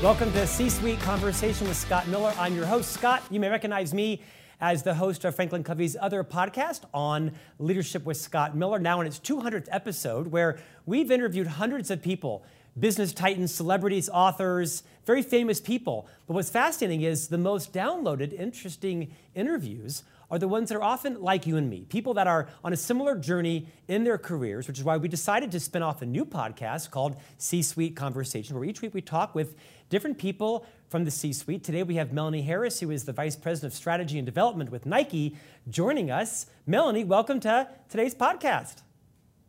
Welcome to C Suite Conversation with Scott Miller. I'm your host, Scott. You may recognize me as the host of Franklin Covey's other podcast on leadership with Scott Miller, now in its 200th episode, where we've interviewed hundreds of people business titans, celebrities, authors, very famous people. But what's fascinating is the most downloaded, interesting interviews are the ones that are often like you and me, people that are on a similar journey in their careers, which is why we decided to spin off a new podcast called C Suite Conversation, where each week we talk with different people from the C suite. Today we have Melanie Harris, who is the Vice President of Strategy and Development with Nike, joining us. Melanie, welcome to today's podcast.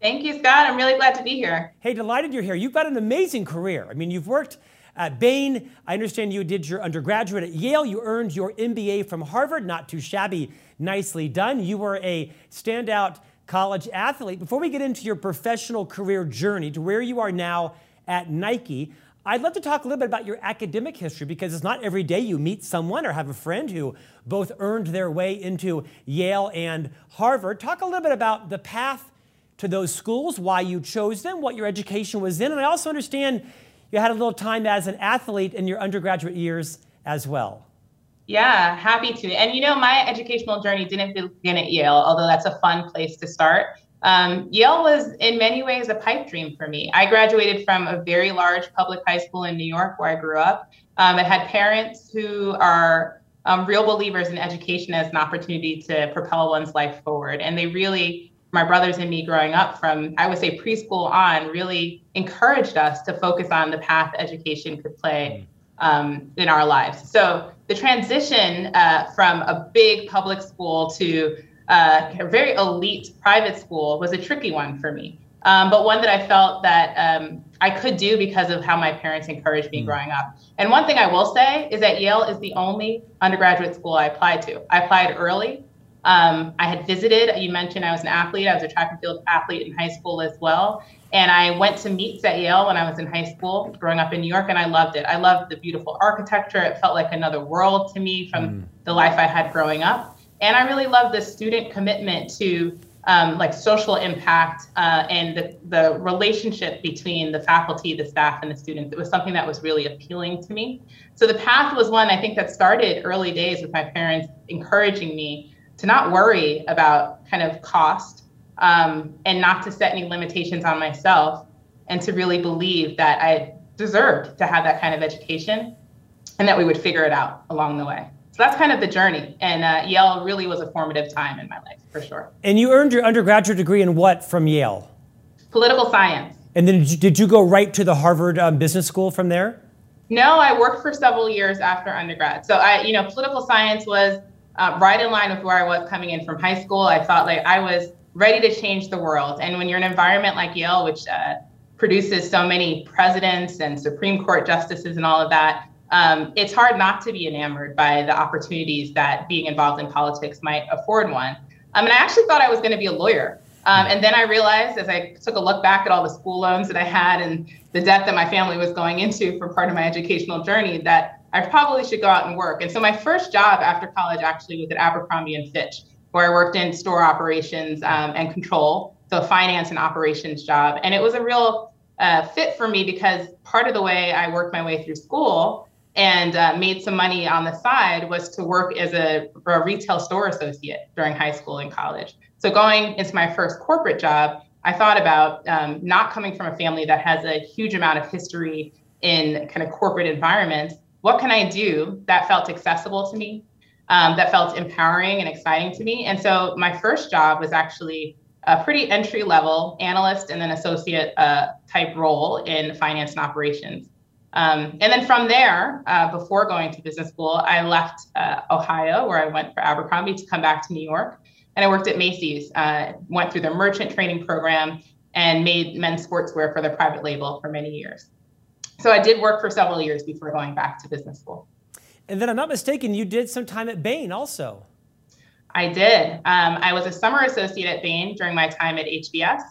Thank you, Scott. I'm really glad to be here. Hey, delighted you're here. You've got an amazing career. I mean, you've worked at Bain. I understand you did your undergraduate at Yale. You earned your MBA from Harvard. Not too shabby. Nicely done. You were a standout college athlete. Before we get into your professional career journey to where you are now at Nike, I'd love to talk a little bit about your academic history because it's not every day you meet someone or have a friend who both earned their way into Yale and Harvard. Talk a little bit about the path to those schools, why you chose them, what your education was in, and I also understand you had a little time as an athlete in your undergraduate years as well. Yeah, happy to. And you know, my educational journey didn't begin at Yale, although that's a fun place to start. Um, Yale was in many ways a pipe dream for me. I graduated from a very large public high school in New York where I grew up. Um, it had parents who are um, real believers in education as an opportunity to propel one's life forward. And they really, my brothers and me growing up from, I would say preschool on, really encouraged us to focus on the path education could play um, in our lives. So the transition uh, from a big public school to uh, a very elite private school was a tricky one for me, um, but one that I felt that um, I could do because of how my parents encouraged me mm. growing up. And one thing I will say is that Yale is the only undergraduate school I applied to. I applied early. Um, I had visited, you mentioned I was an athlete. I was a track and field athlete in high school as well. And I went to meets at Yale when I was in high school, growing up in New York, and I loved it. I loved the beautiful architecture. It felt like another world to me from mm. the life I had growing up. And I really loved the student commitment to um, like social impact uh, and the, the relationship between the faculty, the staff, and the students. It was something that was really appealing to me. So the path was one I think that started early days with my parents encouraging me to not worry about kind of cost um, and not to set any limitations on myself and to really believe that I deserved to have that kind of education and that we would figure it out along the way So that's kind of the journey. And uh, Yale really was a formative time in my life, for sure. And you earned your undergraduate degree in what from Yale? Political science. And then did you, did you go right to the Harvard um, Business School from there? No, I worked for several years after undergrad. So I, you know, political science was uh, right in line with where I was coming in from high school. I thought like I was ready to change the world. And when you're in an environment like Yale, which uh, produces so many presidents and Supreme Court justices and all of that, um, it's hard not to be enamored by the opportunities that being involved in politics might afford one. Um, and I actually thought I was going to be a lawyer. Um, and then I realized as I took a look back at all the school loans that I had and the debt that my family was going into for part of my educational journey that I probably should go out and work. And so my first job after college actually was at Abercrombie and Fitch, where I worked in store operations um, and control, so finance and operations job. And it was a real uh, fit for me because part of the way I worked my way through school and uh, made some money on the side was to work as a, a, retail store associate during high school and college. So going into my first corporate job, I thought about um, not coming from a family that has a huge amount of history in kind of corporate environments. What can I do that felt accessible to me, um, that felt empowering and exciting to me? And so my first job was actually a pretty entry level analyst and then associate uh, type role in finance and operations. Um, and then from there, uh, before going to business school, I left uh, Ohio, where I went for Abercrombie, to come back to New York. And I worked at Macy's, uh, went through their merchant training program, and made men's sportswear for their private label for many years. So I did work for several years before going back to business school. And then I'm not mistaken, you did some time at Bain also. I did. Um, I was a summer associate at Bain during my time at HBS.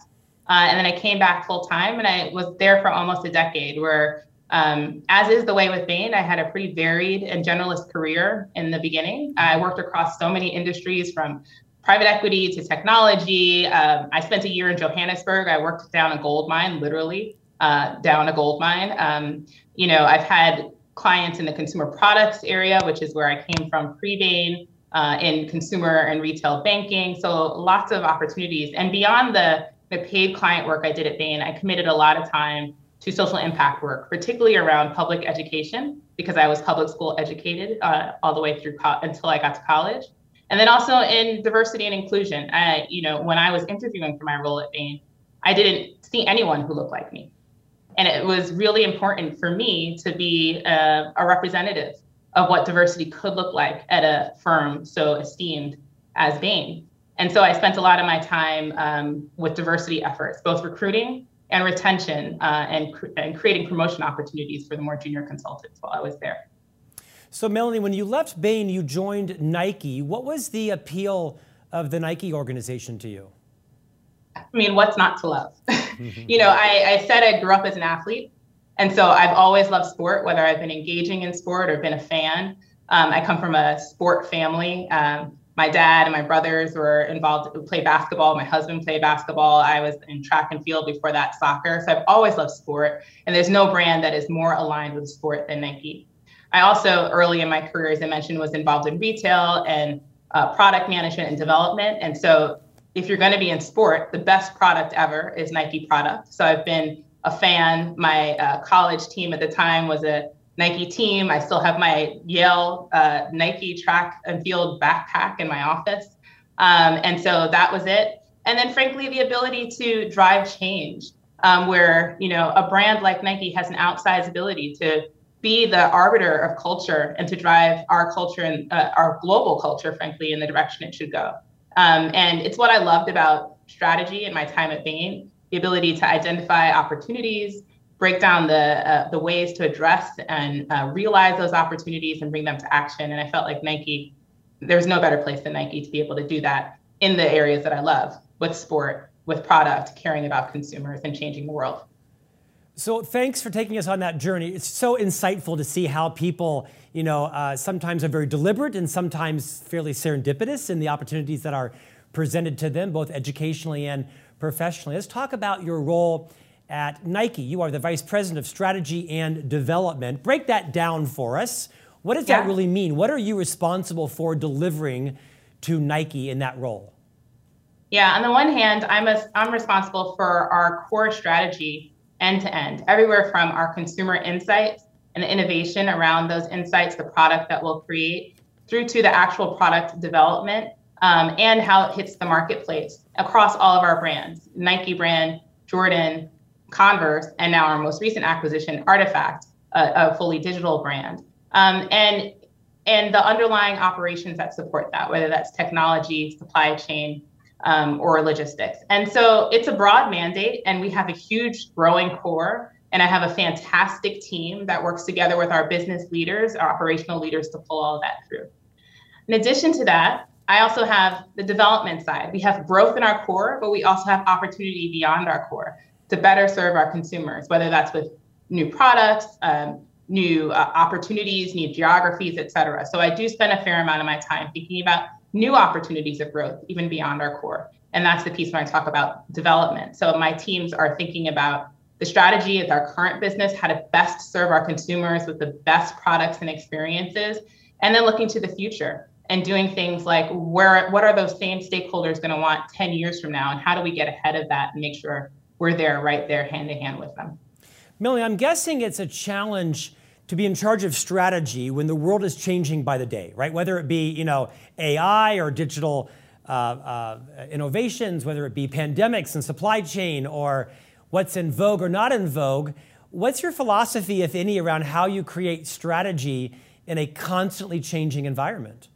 Uh, and then I came back full time and I was there for almost a decade where um, as is the way with Bain, I had a pretty varied and generalist career in the beginning. I worked across so many industries from private equity to technology. Um, I spent a year in Johannesburg. I worked down a gold mine, literally uh, down a gold mine. Um, you know, I've had clients in the consumer products area, which is where I came from pre-Bain, uh, in consumer and retail banking. So lots of opportunities. And beyond the, the paid client work I did at Bain, I committed a lot of time to social impact work, particularly around public education, because I was public school educated uh, all the way through co- until I got to college. And then also in diversity and inclusion. I, you know, when I was interviewing for my role at Bain, I didn't see anyone who looked like me. And it was really important for me to be a, a representative of what diversity could look like at a firm so esteemed as Bain. And so I spent a lot of my time um, with diversity efforts, both recruiting and retention, uh, and, cr- and creating promotion opportunities for the more junior consultants while I was there. So, Melanie, when you left Bain, you joined Nike. What was the appeal of the Nike organization to you? I mean, what's not to love? you know, I, I said I grew up as an athlete. And so I've always loved sport, whether I've been engaging in sport or been a fan. Um, I come from a sport family. Um, my dad and my brothers were involved, play basketball. My husband played basketball. I was in track and field before that, soccer. So I've always loved sport. And there's no brand that is more aligned with sport than Nike. I also, early in my career, as I mentioned, was involved in retail and uh, product management and development. And so if you're going to be in sport, the best product ever is Nike product. So I've been a fan. My uh, college team at the time was a Nike team. I still have my Yale uh, Nike track and field backpack in my office. Um, and so that was it. And then, frankly, the ability to drive change, um, where you know a brand like Nike has an outsized ability to be the arbiter of culture and to drive our culture and uh, our global culture, frankly, in the direction it should go. Um, and it's what I loved about strategy in my time at Bain the ability to identify opportunities, break down the uh, the ways to address and uh, realize those opportunities and bring them to action. And I felt like Nike, there's no better place than Nike to be able to do that in the areas that I love with sport, with product, caring about consumers, and changing the world. So thanks for taking us on that journey. It's so insightful to see how people, you know, uh, sometimes are very deliberate and sometimes fairly serendipitous in the opportunities that are presented to them, both educationally and professionally. Let's talk about your role at Nike. You are the Vice President of Strategy and Development. Break that down for us. What does yeah. that really mean? What are you responsible for delivering to Nike in that role? Yeah, on the one hand, I'm, a, I'm responsible for our core strategy end to end, everywhere from our consumer insights and the innovation around those insights, the product that we'll create, through to the actual product development um, and how it hits the marketplace across all of our brands Nike brand, Jordan, Converse, and now our most recent acquisition, RTFKT, a, a fully digital brand. Um, and and the underlying operations that support that, whether that's technology, supply chain, um, or logistics. And so it's a broad mandate, and we have a huge growing core. And I have a fantastic team that works together with our business leaders, our operational leaders to pull all that through. In addition to that, I also have the development side. We have growth in our core, but we also have opportunity beyond our core to better serve our consumers, whether that's with new products, um, new uh, opportunities, new geographies, et cetera. So I do spend a fair amount of my time thinking about new opportunities of growth, even beyond our core. And that's the piece when I talk about development. So my teams are thinking about the strategy of our current business, how to best serve our consumers with the best products and experiences, and then looking to the future and doing things like where what are those same stakeholders going to want 10 years from now and how do we get ahead of that and make sure we're there right there hand in hand with them millie i'm guessing it's a challenge to be in charge of strategy when the world is changing by the day right? Whether it be you know ai or digital uh, uh, innovations whether it be pandemics and supply chain or what's in vogue or not in vogue what's your philosophy if any around how you create strategy in a constantly changing environment?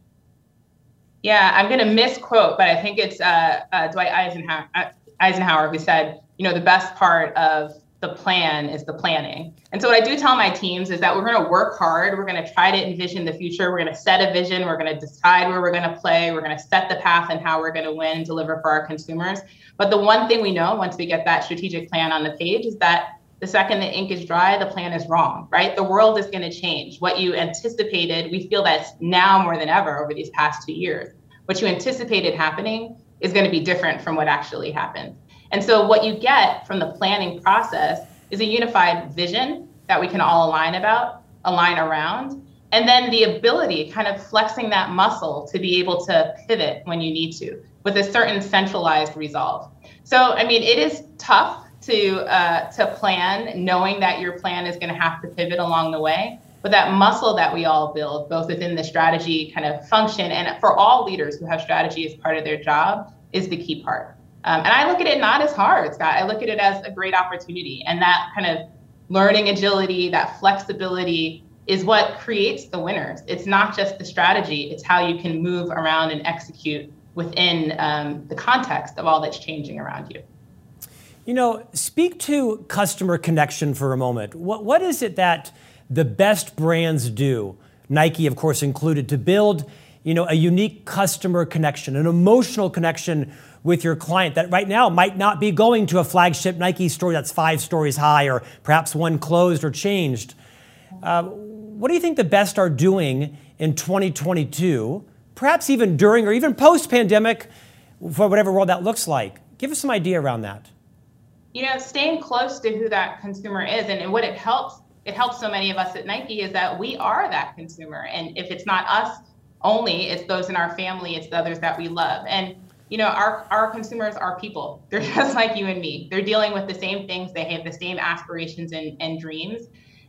Yeah, I'm going to misquote, but I think it's uh, uh, Dwight Eisenhower, uh, Eisenhower who said, you know, the best part of the plan is the planning. And so what I do tell my teams is that we're going to work hard. We're going to try to envision the future. We're going to set a vision. We're going to decide where we're going to play. We're going to set the path and how we're going to win, and deliver for our consumers. But the one thing we know once we get that strategic plan on the page is that the second the ink is dry, the plan is wrong, right? The world is going to change. What you anticipated, we feel that's now more than ever over these past two years. What you anticipated happening is going to be different from what actually happened. And so, what you get from the planning process is a unified vision that we can all align about, align around. And then the ability, kind of flexing that muscle to be able to pivot when you need to with a certain centralized resolve. So, I mean, it is tough to uh, to plan, knowing that your plan is going to have to pivot along the way. But that muscle that we all build, both within the strategy kind of function and for all leaders who have strategy as part of their job, is the key part. Um, and I look at it not as hard, Scott. I look at it as a great opportunity. And that kind of learning agility, that flexibility is what creates the winners. It's not just the strategy, it's how you can move around and execute within um, the context of all that's changing around you. You know, speak to customer connection for a moment. What, what is it that the best brands do, Nike, of course, included, to build you know, a unique customer connection, an emotional connection with your client that right now might not be going to a flagship Nike store that's five stories high or perhaps one closed or changed. Uh, what do you think the best are doing in 2022, perhaps even during or even post pandemic, for whatever world that looks like? Give us some idea around that. You know, staying close to who that consumer is and, and what it helps, it helps so many of us at Nike is that we are that consumer. And if it's not us only, it's those in our family, it's the others that we love. And you know, our, our consumers are people. They're just like you and me. They're dealing with the same things. They have the same aspirations and, and dreams.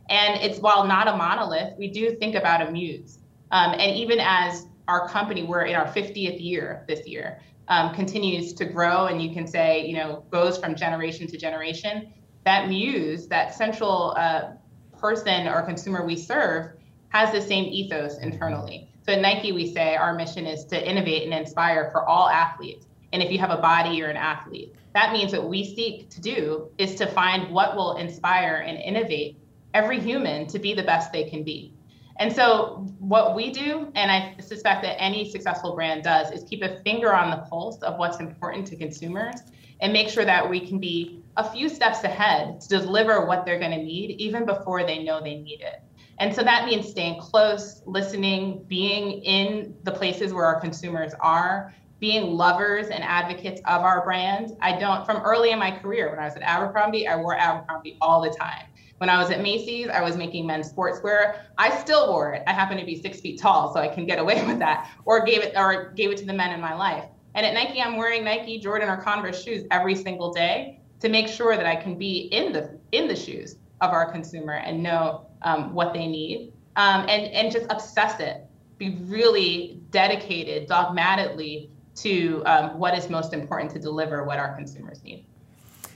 And it's while not a monolith, we do think about a muse. Um, and even as our company, we're in our 50th year this year, um, continues to grow, and you can say, you know, goes from generation to generation. That muse, that central uh, person or consumer we serve, has the same ethos internally. So at Nike, we say our mission is to innovate and inspire for all athletes. And if you have a body, you're an athlete. That means what we seek to do is to find what will inspire and innovate every human to be the best they can be. And so, what we do, and I suspect that any successful brand does, is keep a finger on the pulse of what's important to consumers and make sure that we can be a few steps ahead to deliver what they're going to need even before they know they need it. And so that means staying close, listening, being in the places where our consumers are, being lovers and advocates of our brand. I don't, from early in my career, when I was at Abercrombie, I wore Abercrombie all the time. When I was at Macy's, I was making men's sportswear. I still wore it. I happen to be six feet tall, so I can get away with that. Or gave it, or gave it to the men in my life. And at Nike, I'm wearing Nike, Jordan, or Converse shoes every single day to make sure that I can be in the in the shoes of our consumer and know um, what they need, um, and and just obsess it. Be really dedicated, dogmatically to um, what is most important to deliver what our consumers need.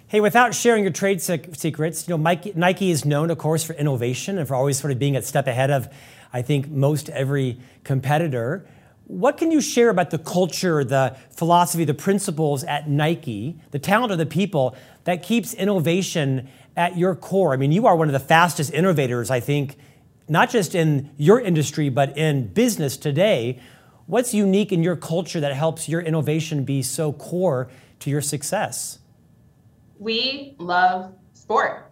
Hey, without sharing your trade secrets, you know, Mike, Nike is known, of course, for innovation and for always sort of being a step ahead of, I think, most every competitor. What can you share about the culture, the philosophy, the principles at Nike, the talent of the people that keeps innovation at your core. I mean, you are one of the fastest innovators, I think, not just in your industry, but in business today. What's unique in your culture that helps your innovation be so core to your success? We love sport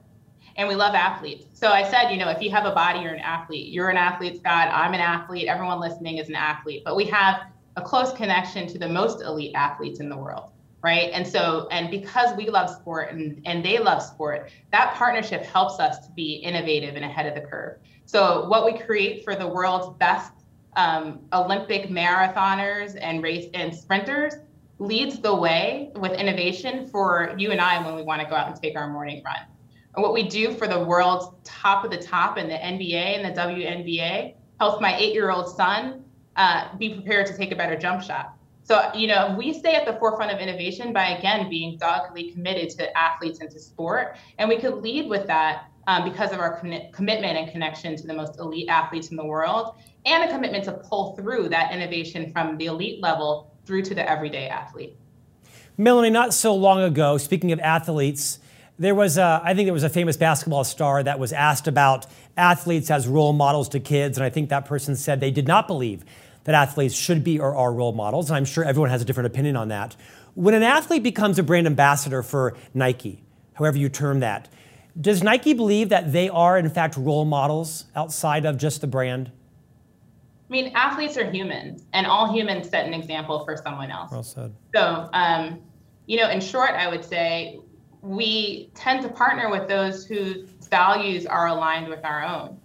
and we love athletes. So I said, you know, if you have a body, you're an athlete. You're an athlete, Scott. I'm an athlete. Everyone listening is an athlete. But we have a close connection to the most elite athletes in the world right? And so and because we love sport and, and they love sport that partnership helps us to be innovative and ahead of the curve. So what we create for the world's best um, olympic marathoners and race and sprinters leads the way with innovation for you and i when we want to go out and take our morning run. And what we do for the world's top of the top in the nba and the WNBA helps my eight year old son uh, be prepared to take a better jump shot so, you know, we stay at the forefront of innovation by, again, being doggedly committed to athletes and to sport. And we could lead with that um, because of our con- commitment and connection to the most elite athletes in the world and a commitment to pull through that innovation from the elite level through to the everyday athlete. Melanie, not so long ago, speaking of athletes, there was a, I think there was a famous basketball star that was asked about athletes as role models to kids, and I think that person said they did not believe that athletes should be or are role models. And I'm sure everyone has a different opinion on that. When an athlete becomes a brand ambassador for Nike, however you term that, does Nike believe that they are, in fact, role models outside of just the brand? I mean, athletes are human, and all humans set an example for someone else. Well said. So, um, you know, in short, I would say we tend to partner with those whose values are aligned with our own.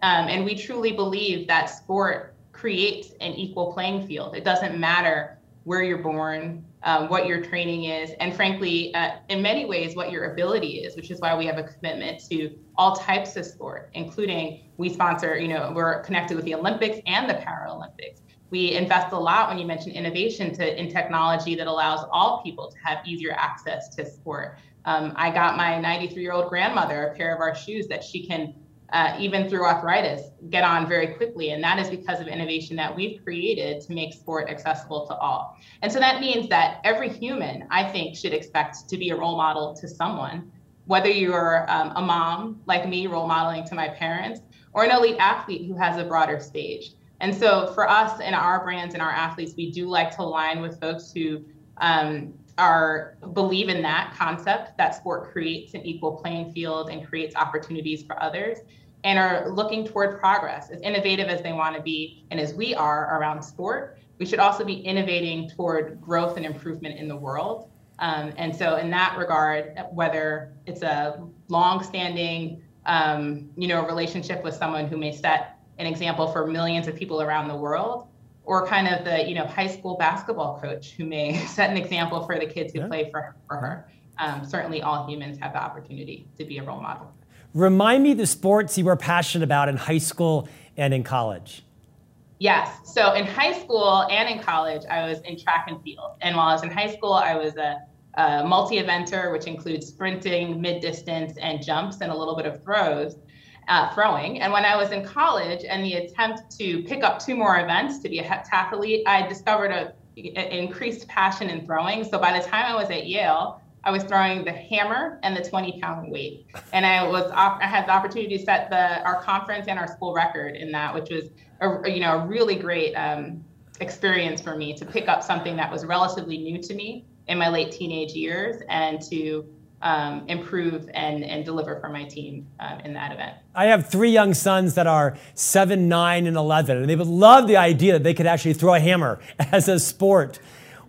Um, and we truly believe that sport creates an equal playing field. It doesn't matter where you're born, um, what your training is, and frankly, uh, in many ways, what your ability is, which is why we have a commitment to all types of sport, including we sponsor, you know, we're connected with the Olympics and the Paralympics. We invest a lot when you mention innovation to in technology that allows all people to have easier access to sport. Um, I got my 93 year old grandmother a pair of our shoes that she can uh, even through arthritis, get on very quickly. And that is because of innovation that we've created to make sport accessible to all. And so that means that every human, I think, should expect to be a role model to someone, whether you're um, a mom like me, role modeling to my parents, or an elite athlete who has a broader stage. And so for us and our brands and our athletes, we do like to align with folks who um, are believe in that concept that sport creates an equal playing field and creates opportunities for others and are looking toward progress as innovative as they want to be and as we are around sport we should also be innovating toward growth and improvement in the world. Um, and so in that regard whether it's a long-standing um, you know relationship with someone who may set an example for millions of people around the world or kind of the you know high school basketball coach who may set an example for the kids who yeah. play for, for her. Um, certainly, all humans have the opportunity to be a role model. Remind me the sports you were passionate about in high school and in college. Yes. So in high school and in college, I was in track and field. And while I was in high school, I was a, a multi eventer, which includes sprinting, mid distance, and jumps, and a little bit of throws uh, throwing. And when I was in college and the attempt to pick up two more events to be a heptathlete, I discovered a, a, increased passion in throwing. So by the time I was at Yale, I was throwing the hammer and the 20 pound weight. And I was I had the opportunity to set the our conference and our school record in that, which was a, you know a really great um, experience for me to pick up something that was relatively new to me in my late teenage years and to um, improve and, and deliver for my team um, in that event. I have three young sons that are seven, nine, and 11, and they would love the idea that they could actually throw a hammer as a sport.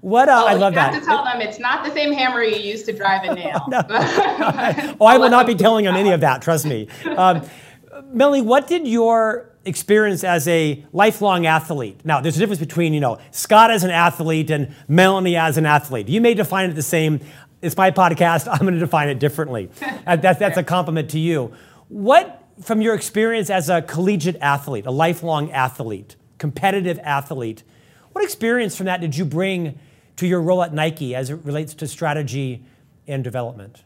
What uh, oh, I love that. you have that. to tell them it's not the same hammer you use to drive a nail. no. oh, I will not be telling them any of that. Trust me. Um, Melanie, what did your experience as a lifelong athlete? Now, there's a difference between you know Scott as an athlete and Melanie as an athlete. You may define it the same it's my podcast. I'm going to define it differently. that's, that's a compliment to you. What, from your experience as a collegiate athlete, a lifelong athlete, competitive athlete, what experience from that did you bring to your role at Nike as it relates to strategy and development?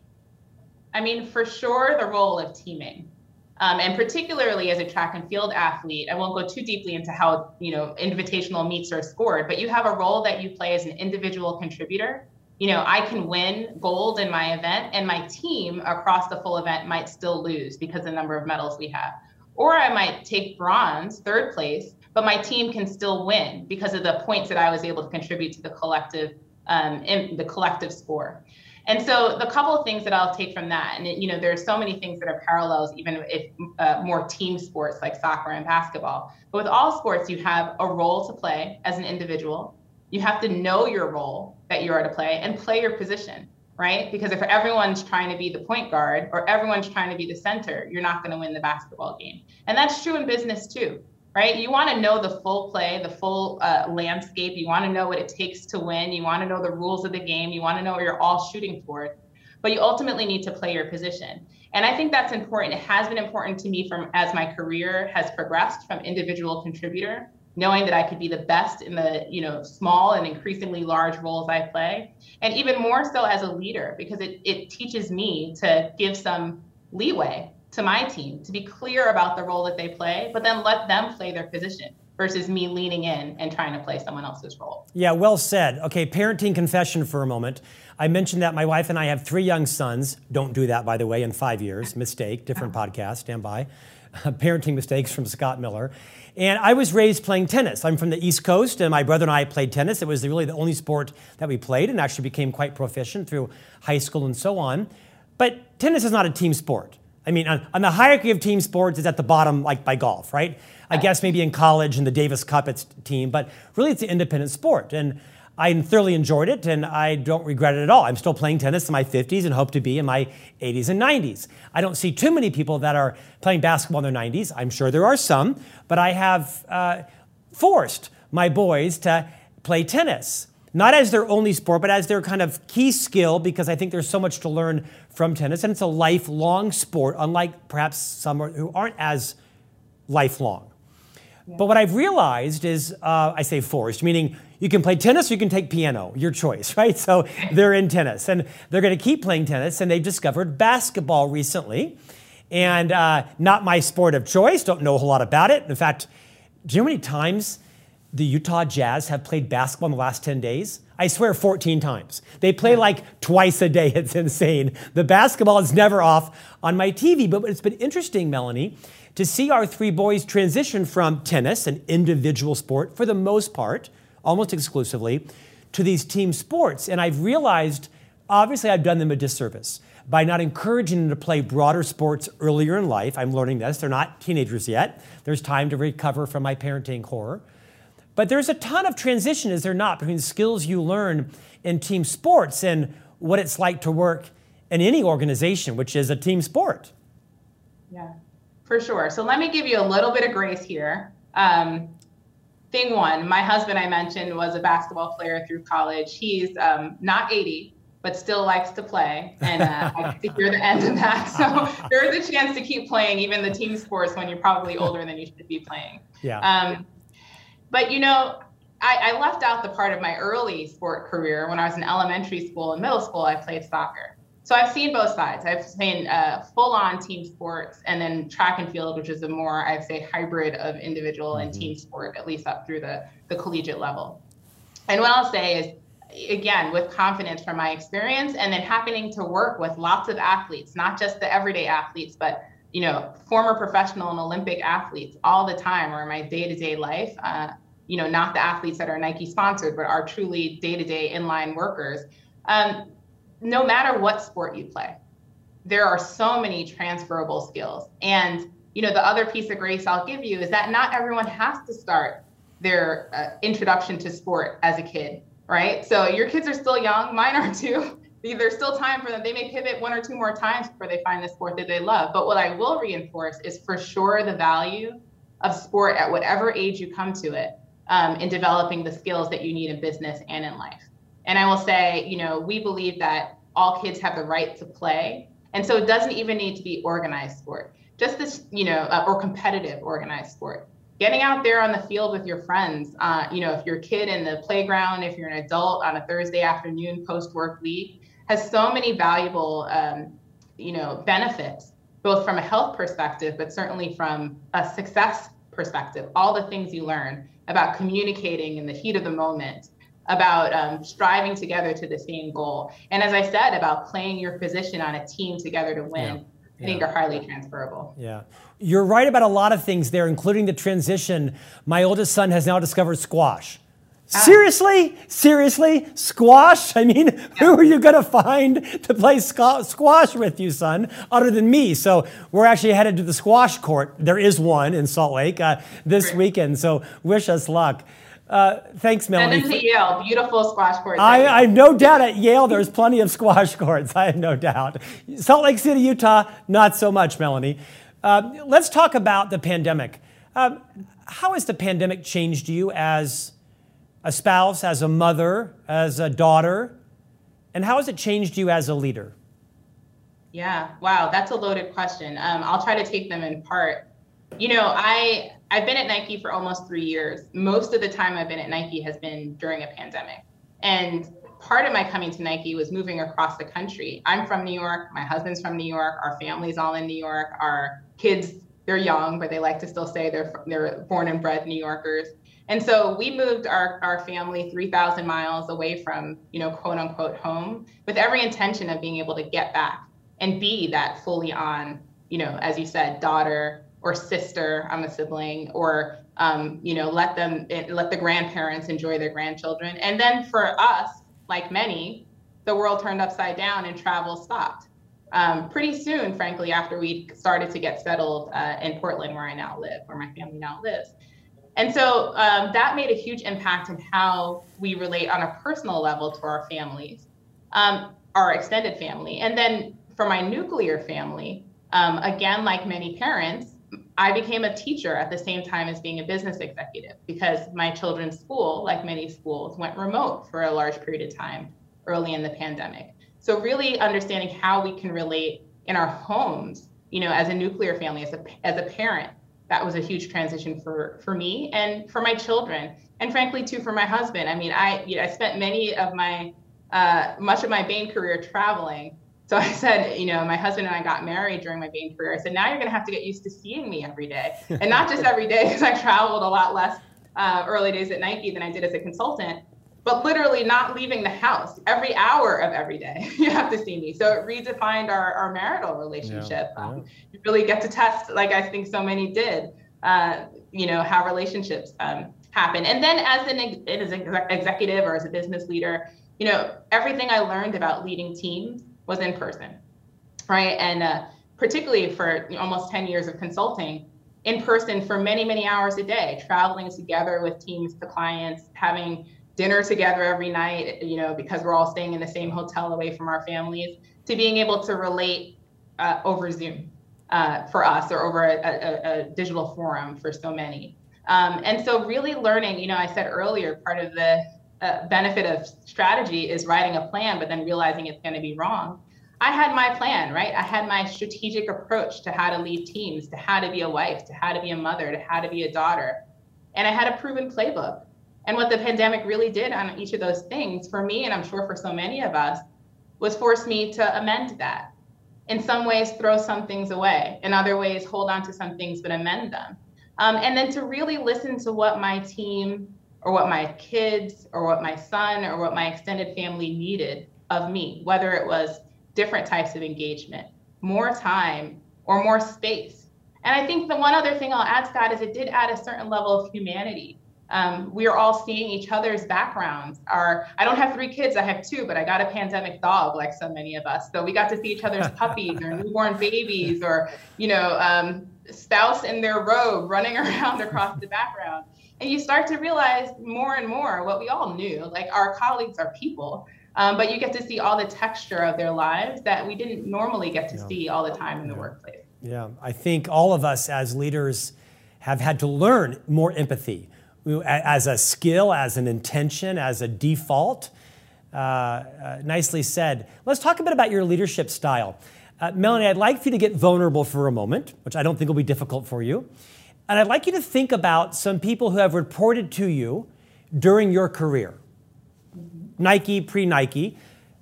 I mean, for sure, the role of teaming. Um, and particularly as a track and field athlete, I won't go too deeply into how you know invitational meets are scored, but you have a role that you play as an individual contributor you know, I can win gold in my event and my team across the full event might still lose because the number of medals we have. Or I might take bronze, third place, but my team can still win because of the points that I was able to contribute to the collective um, in the collective score. And so the couple of things that I'll take from that, and it, you know, there's so many things that are parallels, even if uh, more team sports like soccer and basketball. But with all sports, you have a role to play as an individual. You have to know your role that you are to play and play your position, right? Because if everyone's trying to be the point guard or everyone's trying to be the center, you're not going to win the basketball game. And that's true in business too, right? You want to know the full play, the full uh, landscape. You want to know what it takes to win. You want to know the rules of the game. You want to know what you're all shooting for. But you ultimately need to play your position. And I think that's important. It has been important to me from as my career has progressed from individual contributor knowing that I could be the best in the you know small and increasingly large roles I play, and even more so as a leader because it, it teaches me to give some leeway to my team to be clear about the role that they play, but then let them play their position versus me leaning in and trying to play someone else's role. Yeah, well said. Okay, parenting confession for a moment. I mentioned that my wife and I have three young sons. Don't do that, by the way, in five years. Mistake, different ah. podcast, stand by. parenting mistakes from Scott Miller. And I was raised playing tennis. I'm from the East Coast, and my brother and I played tennis. It was really the only sport that we played, and actually became quite proficient through high school and so on. But tennis is not a team sport. I mean, on, on the hierarchy of team sports, it's at the bottom, like by golf, right? I guess maybe in college in the Davis Cup it's team, but really it's an independent sport. And I thoroughly enjoyed it and I don't regret it at all. I'm still playing tennis in my 50s and hope to be in my 80s and 90s. I don't see too many people that are playing basketball in their 90s. I'm sure there are some, but I have uh, forced my boys to play tennis. Not as their only sport, but as their kind of key skill, because I think there's so much to learn from tennis, and it's a lifelong sport, unlike perhaps some who aren't as lifelong. Yeah. But what I've realized is, uh, I say forced, meaning you can play tennis or you can take piano, your choice, right? So they're in tennis and they're going to keep playing tennis and they've discovered basketball recently. And uh, not my sport of choice, don't know a whole lot about it. In fact, do you know how many times the Utah Jazz have played basketball in the last 10 days? I swear 14 times. They play like twice a day. It's insane. The basketball is never off on my TV. But it's been interesting, Melanie, to see our three boys transition from tennis, an individual sport for the most part, almost exclusively, to these team sports. And I've realized, obviously, I've done them a disservice by not encouraging them to play broader sports earlier in life. I'm learning this. They're not teenagers yet. There's time to recover from my parenting horror. But there's a ton of transition, is there not, between skills you learn in team sports and what it's like to work in any organization, which is a team sport. Yeah, for sure. So let me give you a little bit of grace here. Um, thing one, my husband I mentioned was a basketball player through college. He's um, not 80, but still likes to play, and uh, I to hear the end of that. So there is a chance to keep playing even the team sports when you're probably older than you should be playing. Yeah. Um, but you know, I, I left out the part of my early sport career when I was in elementary school and middle school. I played soccer. So I've seen both sides. I've seen uh, full-on team sports, and then track and field, which is a more, I'd say, hybrid of individual mm-hmm. and team sport, at least up through the the collegiate level. And what I'll say is, again, with confidence from my experience, and then happening to work with lots of athletes, not just the everyday athletes, but you know, former professional and Olympic athletes all the time, or in my day-to-day life. Uh, you know, not the athletes that are Nike sponsored, but are truly day-to-day inline workers. Um, no matter what sport you play, there are so many transferable skills. And you know, the other piece of grace I'll give you is that not everyone has to start their uh, introduction to sport as a kid, right? So your kids are still young, mine are too. There's still time for them. They may pivot one or two more times before they find the sport that they love. But what I will reinforce is for sure the value of sport at whatever age you come to it um, in developing the skills that you need in business and in life. And I will say, you know, we believe that all kids have the right to play. And so it doesn't even need to be organized sport, just this, you know, uh, or competitive organized sport. Getting out there on the field with your friends, uh, you know, if you're a kid in the playground, if you're an adult on a Thursday afternoon post work week, has so many valuable, um, you know, benefits, both from a health perspective, but certainly from a success perspective. All the things you learn about communicating in the heat of the moment, about um, striving together to the same goal. And as I said, about playing your position on a team together to win. Yeah. I think are highly transferable. Yeah. You're right about a lot of things there, including the transition. My oldest son has now discovered squash. Ah. Seriously? Seriously? Squash? I mean, yeah. who are you going to find to play squash with you, son, other than me? So we're actually headed to the squash court. There is one in Salt Lake uh, this Great. weekend. So wish us luck. Uh, thanks, Melanie. And then to Yale, beautiful squash courts. I, I have no doubt at Yale there's plenty of squash courts. I have no doubt. Salt Lake City, Utah, not so much, Melanie. Uh, let's talk about the pandemic. Um, how has the pandemic changed you as a spouse, as a mother, as a daughter? And how has it changed you as a leader? Yeah, wow, that's a loaded question. Um, I'll try to take them in part. You know, I I've been at Nike for almost three years. Most of the time I've been at Nike has been during a pandemic. And part of my coming to Nike was moving across the country. I'm from New York. My husband's from New York. Our family's all in New York. Our kids, they're young, but they like to still say they're they're born and bred New Yorkers. And so we moved our, our family 3,000 miles away from, you know, quote unquote home with every intention of being able to get back and be that fully on, you know, as you said, daughter, or sister i'm a sibling or um, you know let them eh, let the grandparents enjoy their grandchildren. And then for us like many the world turned upside down and travel stopped. Um, pretty soon frankly after we started to get settled uh, in portland where i now live where my family now lives. And so um, that made a huge impact in how we relate on a personal level to our families, um, our extended family. And then for my nuclear family, um, again, like many parents, I became a teacher at the same time as being a business executive because my children's school, like many schools, went remote for a large period of time early in the pandemic. So really understanding how we can relate in our homes, you know, as a nuclear family, as a as a parent, that was a huge transition for for me and for my children, and frankly too for my husband. I mean, I you know, I spent many of my uh, much of my Bain career traveling. So I said, you know, my husband and I got married during my Bain career. I said, now you're going to have to get used to seeing me every day, and not just every day, because I traveled a lot less uh, early days at Nike than I did as a consultant but literally not leaving the house every hour of every day. You have to see me. So it redefined our, our marital relationship. Yeah, um, You really get to test, like I think so many did, uh, you know, how relationships um, happen. And then as an, as an executive or as a business leader, you know, everything I learned about leading teams was in person, right? And uh, particularly for almost 10 years of consulting, in person for many, many hours a day, traveling together with teams to clients, having dinner together every night, you know, because we're all staying in the same hotel away from our families, to being able to relate uh, over Zoom uh, for us or over a, a, a, digital forum for so many. Um, and so, really learning, you know, I said earlier, part of the benefit of strategy is writing a plan, but then realizing it's going to be wrong. I had my plan, right? I had my strategic approach to how to lead teams, to how to be a wife, to how to be a mother, to how to be a daughter. And I had a proven playbook. And what the pandemic really did on each of those things for me, and I'm sure for so many of us, was force me to amend that. In some ways, throw some things away. In other ways, hold on to some things but amend them. Um, and then to really listen to what my team or what my kids or what my son or what my extended family needed of me, whether it was different types of engagement, more time, or more space. And I think the one other thing I'll add, Scott, is it did add a certain level of humanity um, we are all seeing each other's backgrounds. Our, I don't have three kids, I have two, but I got a pandemic dog, like so many of us. So we got to see each other's puppies or newborn babies or, you know, um, spouse in their robe running around across the background. And you start to realize more and more what we all knew, like our colleagues are people. Um, but you get to see all the texture of their lives that we didn't normally get to yeah. see all the time in the workplace. Yeah, I think all of us as leaders have had to learn more empathy as a skill, as an intention, as a default. Uh, uh, nicely said. Let's talk a bit about your leadership style. Uh, Melanie, I'd like for you to get vulnerable for a moment, which I don't think will be difficult for you. And I'd like you to think about some people who have reported to you during your career, Nike, pre Nike,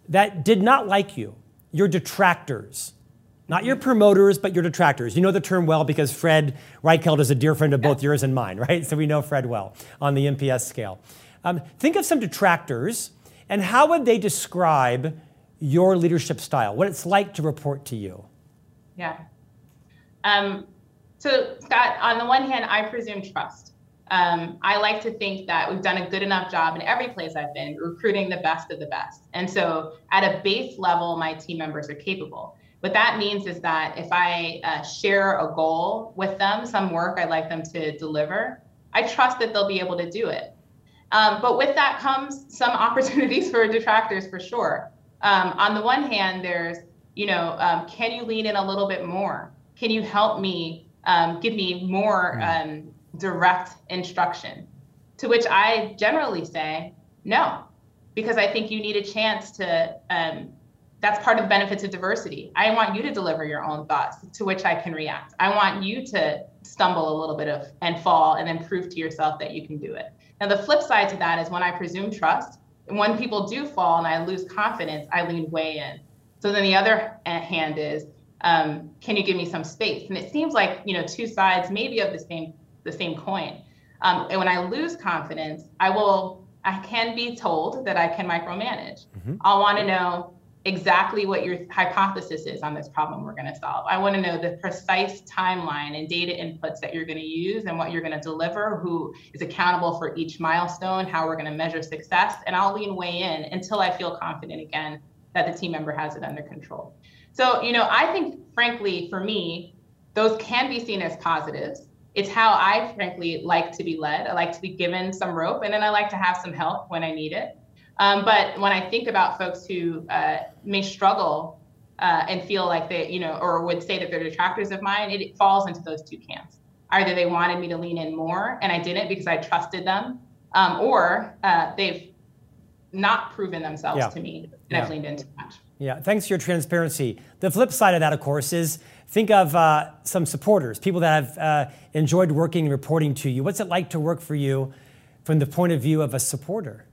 that did not like you, your detractors, not your promoters, but your detractors. You know the term well because Fred Reichheld is a dear friend of both yours and mine, right? So we know Fred well on the NPS scale. Um, think of some detractors and how would they describe your leadership style, what it's like to report to you? Yeah. Um, so, Scott, on the one hand, I presume trust. Um, I like to think that we've done a good enough job in every place I've been recruiting the best of the best. And so, at a base level, my team members are capable. What that means is that if I uh, share a goal with them, some work I'd like them to deliver, I trust that they'll be able to do it. Um, but with that comes some opportunities for detractors for sure. Um, on the one hand, there's, you know, um, can you lean in a little bit more? Can you help me, um, give me more um, direct instruction? To which I generally say no, because I think you need a chance to um, that's part of the benefits of diversity. I want you to deliver your own thoughts to which I can react. I want you to stumble a little bit of and fall and then prove to yourself that you can do it. Now, the flip side to that is when I presume trust, and when people do fall and I lose confidence, I lean way in. So then the other hand is, um, can you give me some space? And it seems like you know two sides maybe of the same the same coin. Um, and when I lose confidence, I will I can be told that I can micromanage. Mm-hmm. I'll want to know exactly what your hypothesis is on this problem we're going to solve. I want to know the precise timeline and data inputs that you're going to use and what you're going to deliver, who is accountable for each milestone, how we're going to measure success, and I'll lean way in until I feel confident again that the team member has it under control. So, you know, I think frankly for me, those can be seen as positives. it's how I frankly like to be led. I like to be given some rope, and then I like to have some help when I need it. Um, but when I think about folks who uh, may struggle uh, and feel like they, you know, or would say that they're detractors of mine, it, it falls into those two camps. Either they wanted me to lean in more and I didn't because I trusted them, um, or uh, they've not proven themselves yeah. to me and yeah. I've leaned in too much. Yeah, thanks for your transparency. The flip side of that, of course, is think of uh, some supporters, people that have uh, enjoyed working and reporting to you. What's it like to work for you from the point of view of a supporter?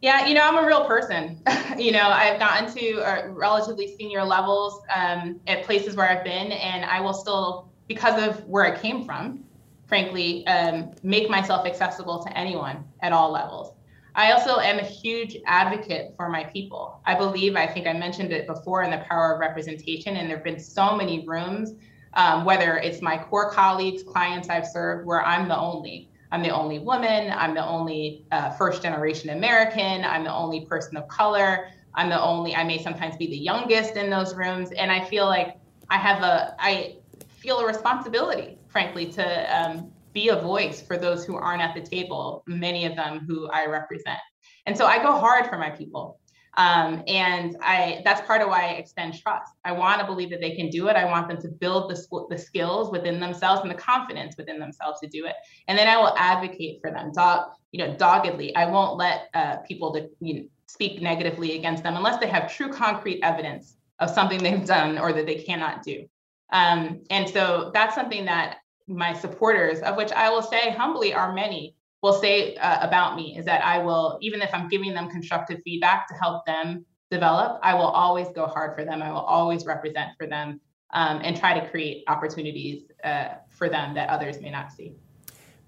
Yeah, you know, I'm a real person. you know, I've gotten to uh, relatively senior levels um, at places where I've been, and I will still, because of where I came from, frankly, um, make myself accessible to anyone at all levels. I also am a huge advocate for my people. I believe, I think I mentioned it before, in the power of representation, and there have been so many rooms, um, whether it's my core colleagues, clients I've served, where I'm the only. I'm the only woman. I'm the only uh, first generation American. I'm the only person of color. I'm the only, I may sometimes be the youngest in those rooms. And I feel like I have a, I feel a responsibility, frankly, to um, be a voice for those who aren't at the table, many of them who I represent. And so I go hard for my people. Um, and I that's part of why I extend trust. I want to believe that they can do it. I want them to build the, the skills within themselves and the confidence within themselves to do it. And then I will advocate for them, dog, you know, doggedly. I won't let uh, people to you know, speak negatively against them unless they have true concrete evidence of something they've done or that they cannot do. Um, and so that's something that my supporters, of which I will say humbly are many, will say uh, about me is that I will, even if I'm giving them constructive feedback to help them develop, I will always go hard for them. I will always represent for them um, and try to create opportunities uh, for them that others may not see.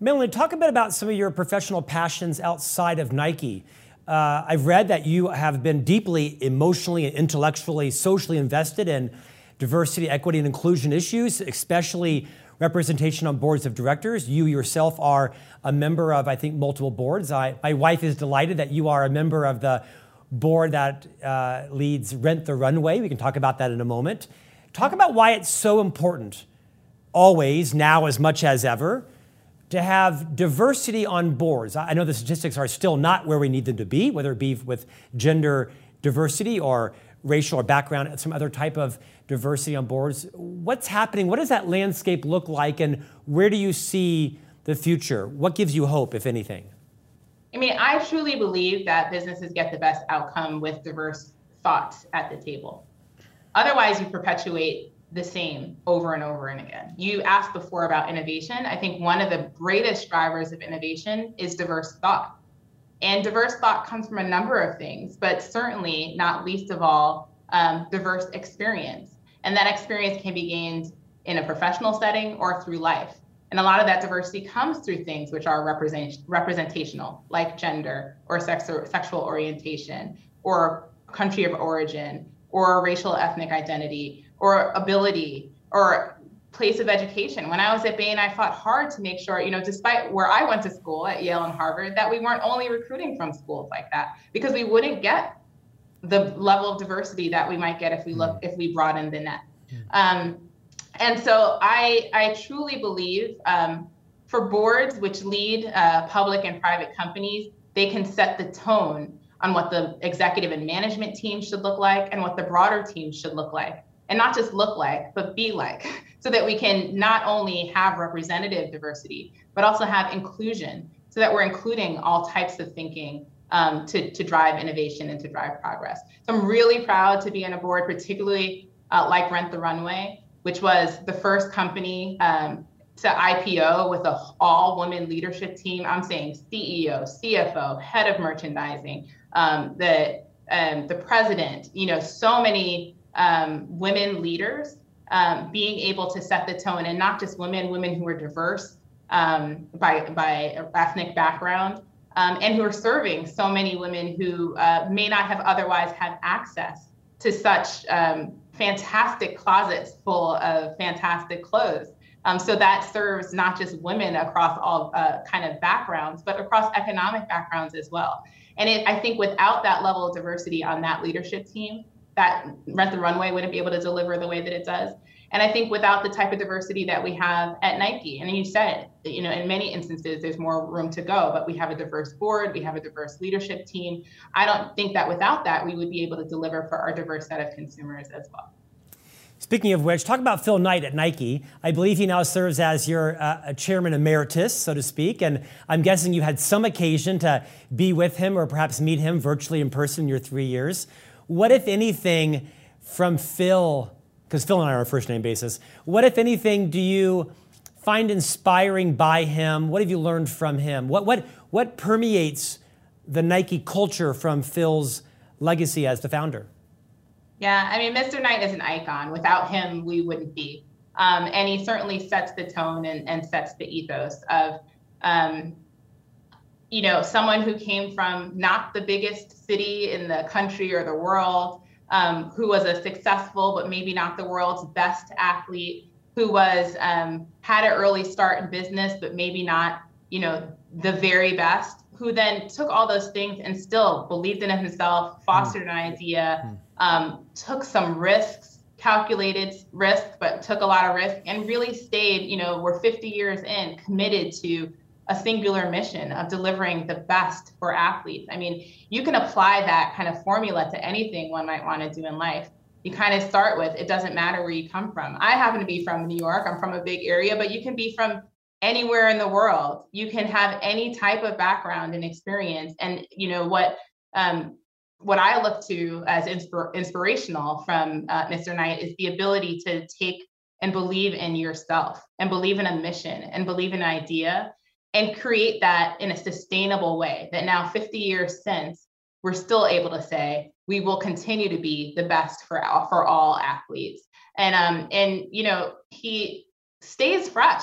Melanie, talk a bit about some of your professional passions outside of Nike. Uh, I've read that you have been deeply emotionally and intellectually, socially invested in diversity, equity, and inclusion issues, especially representation on boards of directors. You yourself are a member of, I think, multiple boards. I, my wife is delighted that you are a member of the board that uh, leads Rent the Runway. We can talk about that in a moment. Talk about why it's so important, always, now as much as ever, to have diversity on boards. I know the statistics are still not where we need them to be, whether it be with gender diversity or racial or background, some other type of diversity on boards. What's happening? What does that landscape look like? And where do you see the future? What gives you hope, if anything? I mean, I truly believe that businesses get the best outcome with diverse thoughts at the table. Otherwise, you perpetuate the same over and over and again. You asked before about innovation. I think one of the greatest drivers of innovation is diverse thought. And diverse thought comes from a number of things, but certainly not least of all, um, diverse experience. And that experience can be gained in a professional setting or through life. And a lot of that diversity comes through things which are represent, representational, like gender or sex or sexual orientation or country of origin or racial ethnic identity or ability or place of education. When I was at Bain, I fought hard to make sure, you know, despite where I went to school at Yale and Harvard, that we weren't only recruiting from schools like that because we wouldn't get the level of diversity that we might get if we look mm. if we broaden the net. Mm. Um, and so I I truly believe um, for boards which lead uh, public and private companies, they can set the tone on what the executive and management team should look like and what the broader team should look like and not just look like, but be like, so that we can not only have representative diversity, but also have inclusion, so that we're including all types of thinking um, to, to drive innovation and to drive progress. So I'm really proud to be on a board, particularly uh, like Rent the Runway, which was the first company um, to IPO with a all woman leadership team. I'm saying CEO, CFO, head of merchandising, um, the um, the president. You know, so many um, women leaders um, being able to set the tone, and not just women, women who are diverse um, by by ethnic background, um, and who are serving so many women who uh, may not have otherwise had access to such um, fantastic closets full of fantastic clothes. Um, so that serves not just women across all uh, kind of backgrounds, but across economic backgrounds as well. And it, I think without that level of diversity on that leadership team, that Rent the Runway wouldn't be able to deliver the way that it does. And I think without the type of diversity that we have at Nike, and you said, you know, in many instances, there's more room to go, but we have a diverse board, we have a diverse leadership team. I don't think that without that, we would be able to deliver for our diverse set of consumers as well. Speaking of which, talk about Phil Knight at Nike. I believe he now serves as your uh, chairman emeritus, so to speak, and I'm guessing you had some occasion to be with him or perhaps meet him virtually in person in your three years. What, if anything, from Phil because Phil and I are a first name basis. What, if anything, do you find inspiring by him? What have you learned from him? What, what, what permeates the Nike culture from Phil's legacy as the founder? Yeah, I mean, Mr. Knight is an icon. Without him, we wouldn't be. Um, and he certainly sets the tone and, and sets the ethos of, um, you know, someone who came from not the biggest city in the country or the world, um, who was a successful but maybe not the world's best athlete, who was um, had an early start in business but maybe not you know the very best, who then took all those things and still believed in himself, fostered an idea, hmm. um, took some risks, calculated risk, but took a lot of risk, and really stayed. You know, we're 50 years in, committed to a singular mission of delivering the best for athletes. I mean, you can apply that kind of formula to anything one might want to do in life. You kind of start with it doesn't matter where you come from. I happen to be from New York, I'm from a big area, but you can be from anywhere in the world. You can have any type of background and experience. And, you know, what, um, what I look to as inspir- inspirational from uh, Mr. Knight is the ability to take and believe in yourself and believe in a mission and believe in an idea and create that in a sustainable way that now 50 years since we're still able to say we will continue to be the best for all, for all athletes. And um and you know he stays fresh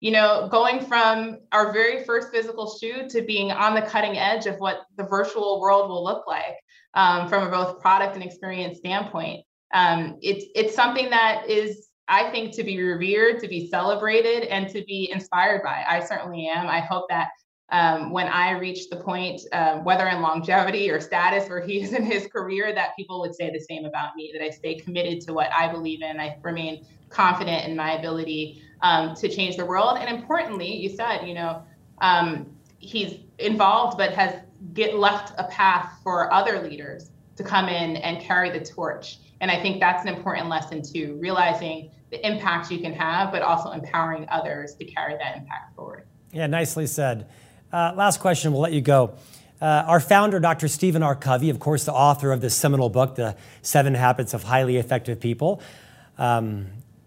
you know going from our very first physical shoe to being on the cutting edge of what the virtual world will look like um, from a both product and experience standpoint. Um, it's it's something that is I think to be revered, to be celebrated, and to be inspired by. I certainly am. I hope that um, when I reach the point, uh, whether in longevity or status where he is in his career, that people would say the same about me, that I stay committed to what I believe in. I remain confident in my ability um, to change the world. And importantly, you said, you know, um, he's involved, but has get left a path for other leaders to come in and carry the torch. And I think that's an important lesson too, realizing the impact you can have, but also empowering others to carry that impact forward. Yeah, nicely said. Uh, last question, we'll let you go. Uh, our founder, Dr. Stephen R. Covey, of course, the author of this seminal book, The Seven Habits of Highly Effective People. Um,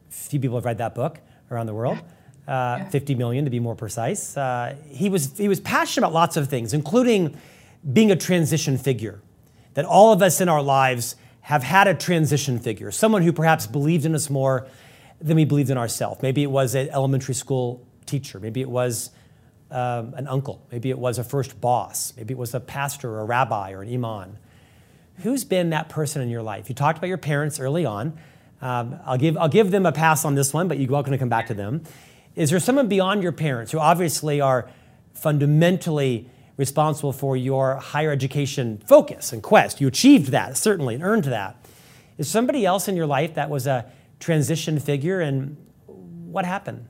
few people have read that book around the world. Uh, yeah. 50 million to be more precise. Uh, he, was, he was passionate about lots of things, including being a transition figure. That all of us in our lives have had a transition figure, someone who perhaps believed in us more than we believed in ourselves. Maybe it was an elementary school teacher. Maybe it was um, an uncle. Maybe it was a first boss. Maybe it was a pastor or a rabbi or an imam. Who's been that person in your life? You talked about your parents early on. Um, I'll, give, I'll give them a pass on this one, but you're welcome to come back to them. Is there someone beyond your parents who obviously are fundamentally responsible for your higher education focus and quest? You achieved that, certainly, and earned that. Is somebody else in your life that was a transition figure, and what happened?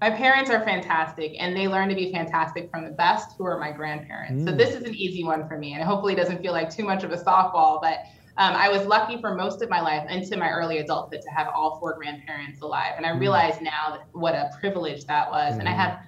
My parents are fantastic, and they learned to be fantastic from the best, who are my grandparents. Mm. So this is an easy one for me, and hopefully it doesn't feel like too much of a softball. But um, I was lucky for most of my life into my early adulthood to have all four grandparents alive, and I mm. realize now what a privilege that was. Mm. And I mm. have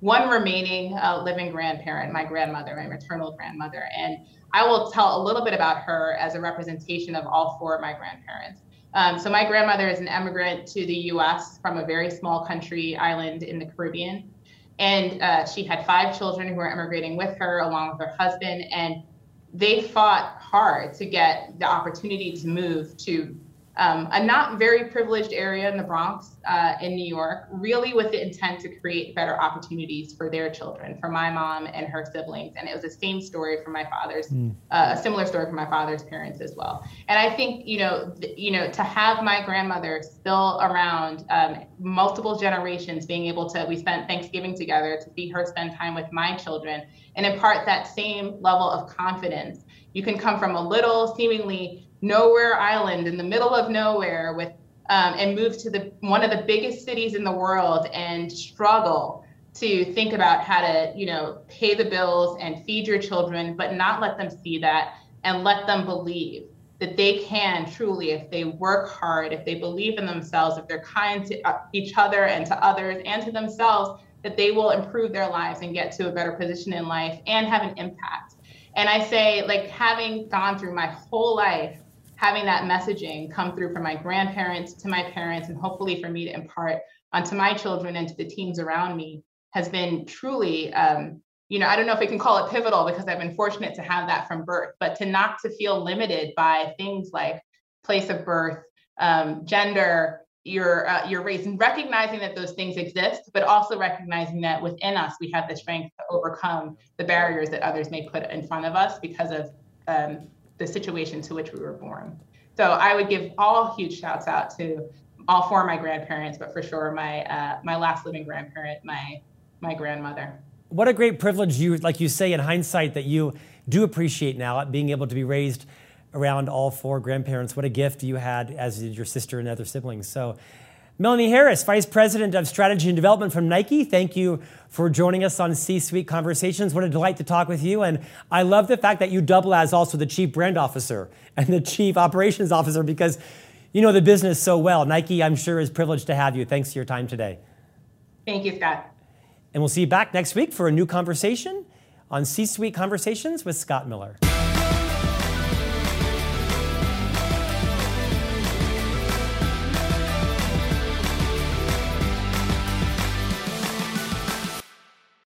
one remaining uh, living grandparent, my grandmother, my maternal grandmother, and I will tell a little bit about her as a representation of all four of my grandparents. Um, so my grandmother is an immigrant to the U.S. from a very small country island in the Caribbean, and uh, she had five children who were immigrating with her, along with her husband, and they fought hard to get the opportunity to move to um, a not very privileged area in the Bronx uh, in New York, really with the intent to create better opportunities for their children, for my mom and her siblings. And it was the same story for my father's, mm. uh, a similar story for my father's parents as well. And I think, you know, th- you know, to have my grandmother still around, um, multiple generations being able to, we spent Thanksgiving together to see her spend time with my children and impart that same level of confidence. You can come from a little, seemingly nowhere island in the middle of nowhere with um, and move to the one of the biggest cities in the world and struggle to think about how to you know pay the bills and feed your children but not let them see that and let them believe that they can truly if they work hard if they believe in themselves if they're kind to uh, each other and to others and to themselves that they will improve their lives and get to a better position in life and have an impact. And i say like having gone through my whole life having that messaging come through from my grandparents to my parents and hopefully for me to impart onto my children and to the teams around me has been truly um, you know i don't know if we can call it pivotal because i've been fortunate to have that from birth but to not to feel limited by things like place of birth um, gender your uh, your race and recognizing that those things exist but also recognizing that within us we have the strength to overcome the barriers that others may put in front of us because of um, the situation to which we were born. So I would give all huge shouts out to all four of my grandparents, but for sure my uh, my last living grandparent, my my grandmother. What a great privilege you, like you say in hindsight, that you do appreciate now at being able to be raised around all four grandparents. What a gift you had as did your sister and other siblings. So Melanie Harris, Vice President of Strategy and Development from Nike, thank you for joining us on C Suite Conversations. What a delight to talk with you. And I love the fact that you double as also the Chief Brand Officer and the Chief Operations Officer because you know the business so well. Nike, I'm sure, is privileged to have you. Thanks for your time today. Thank you, Scott. And we'll see you back next week for a new conversation on C Suite Conversations with Scott Miller.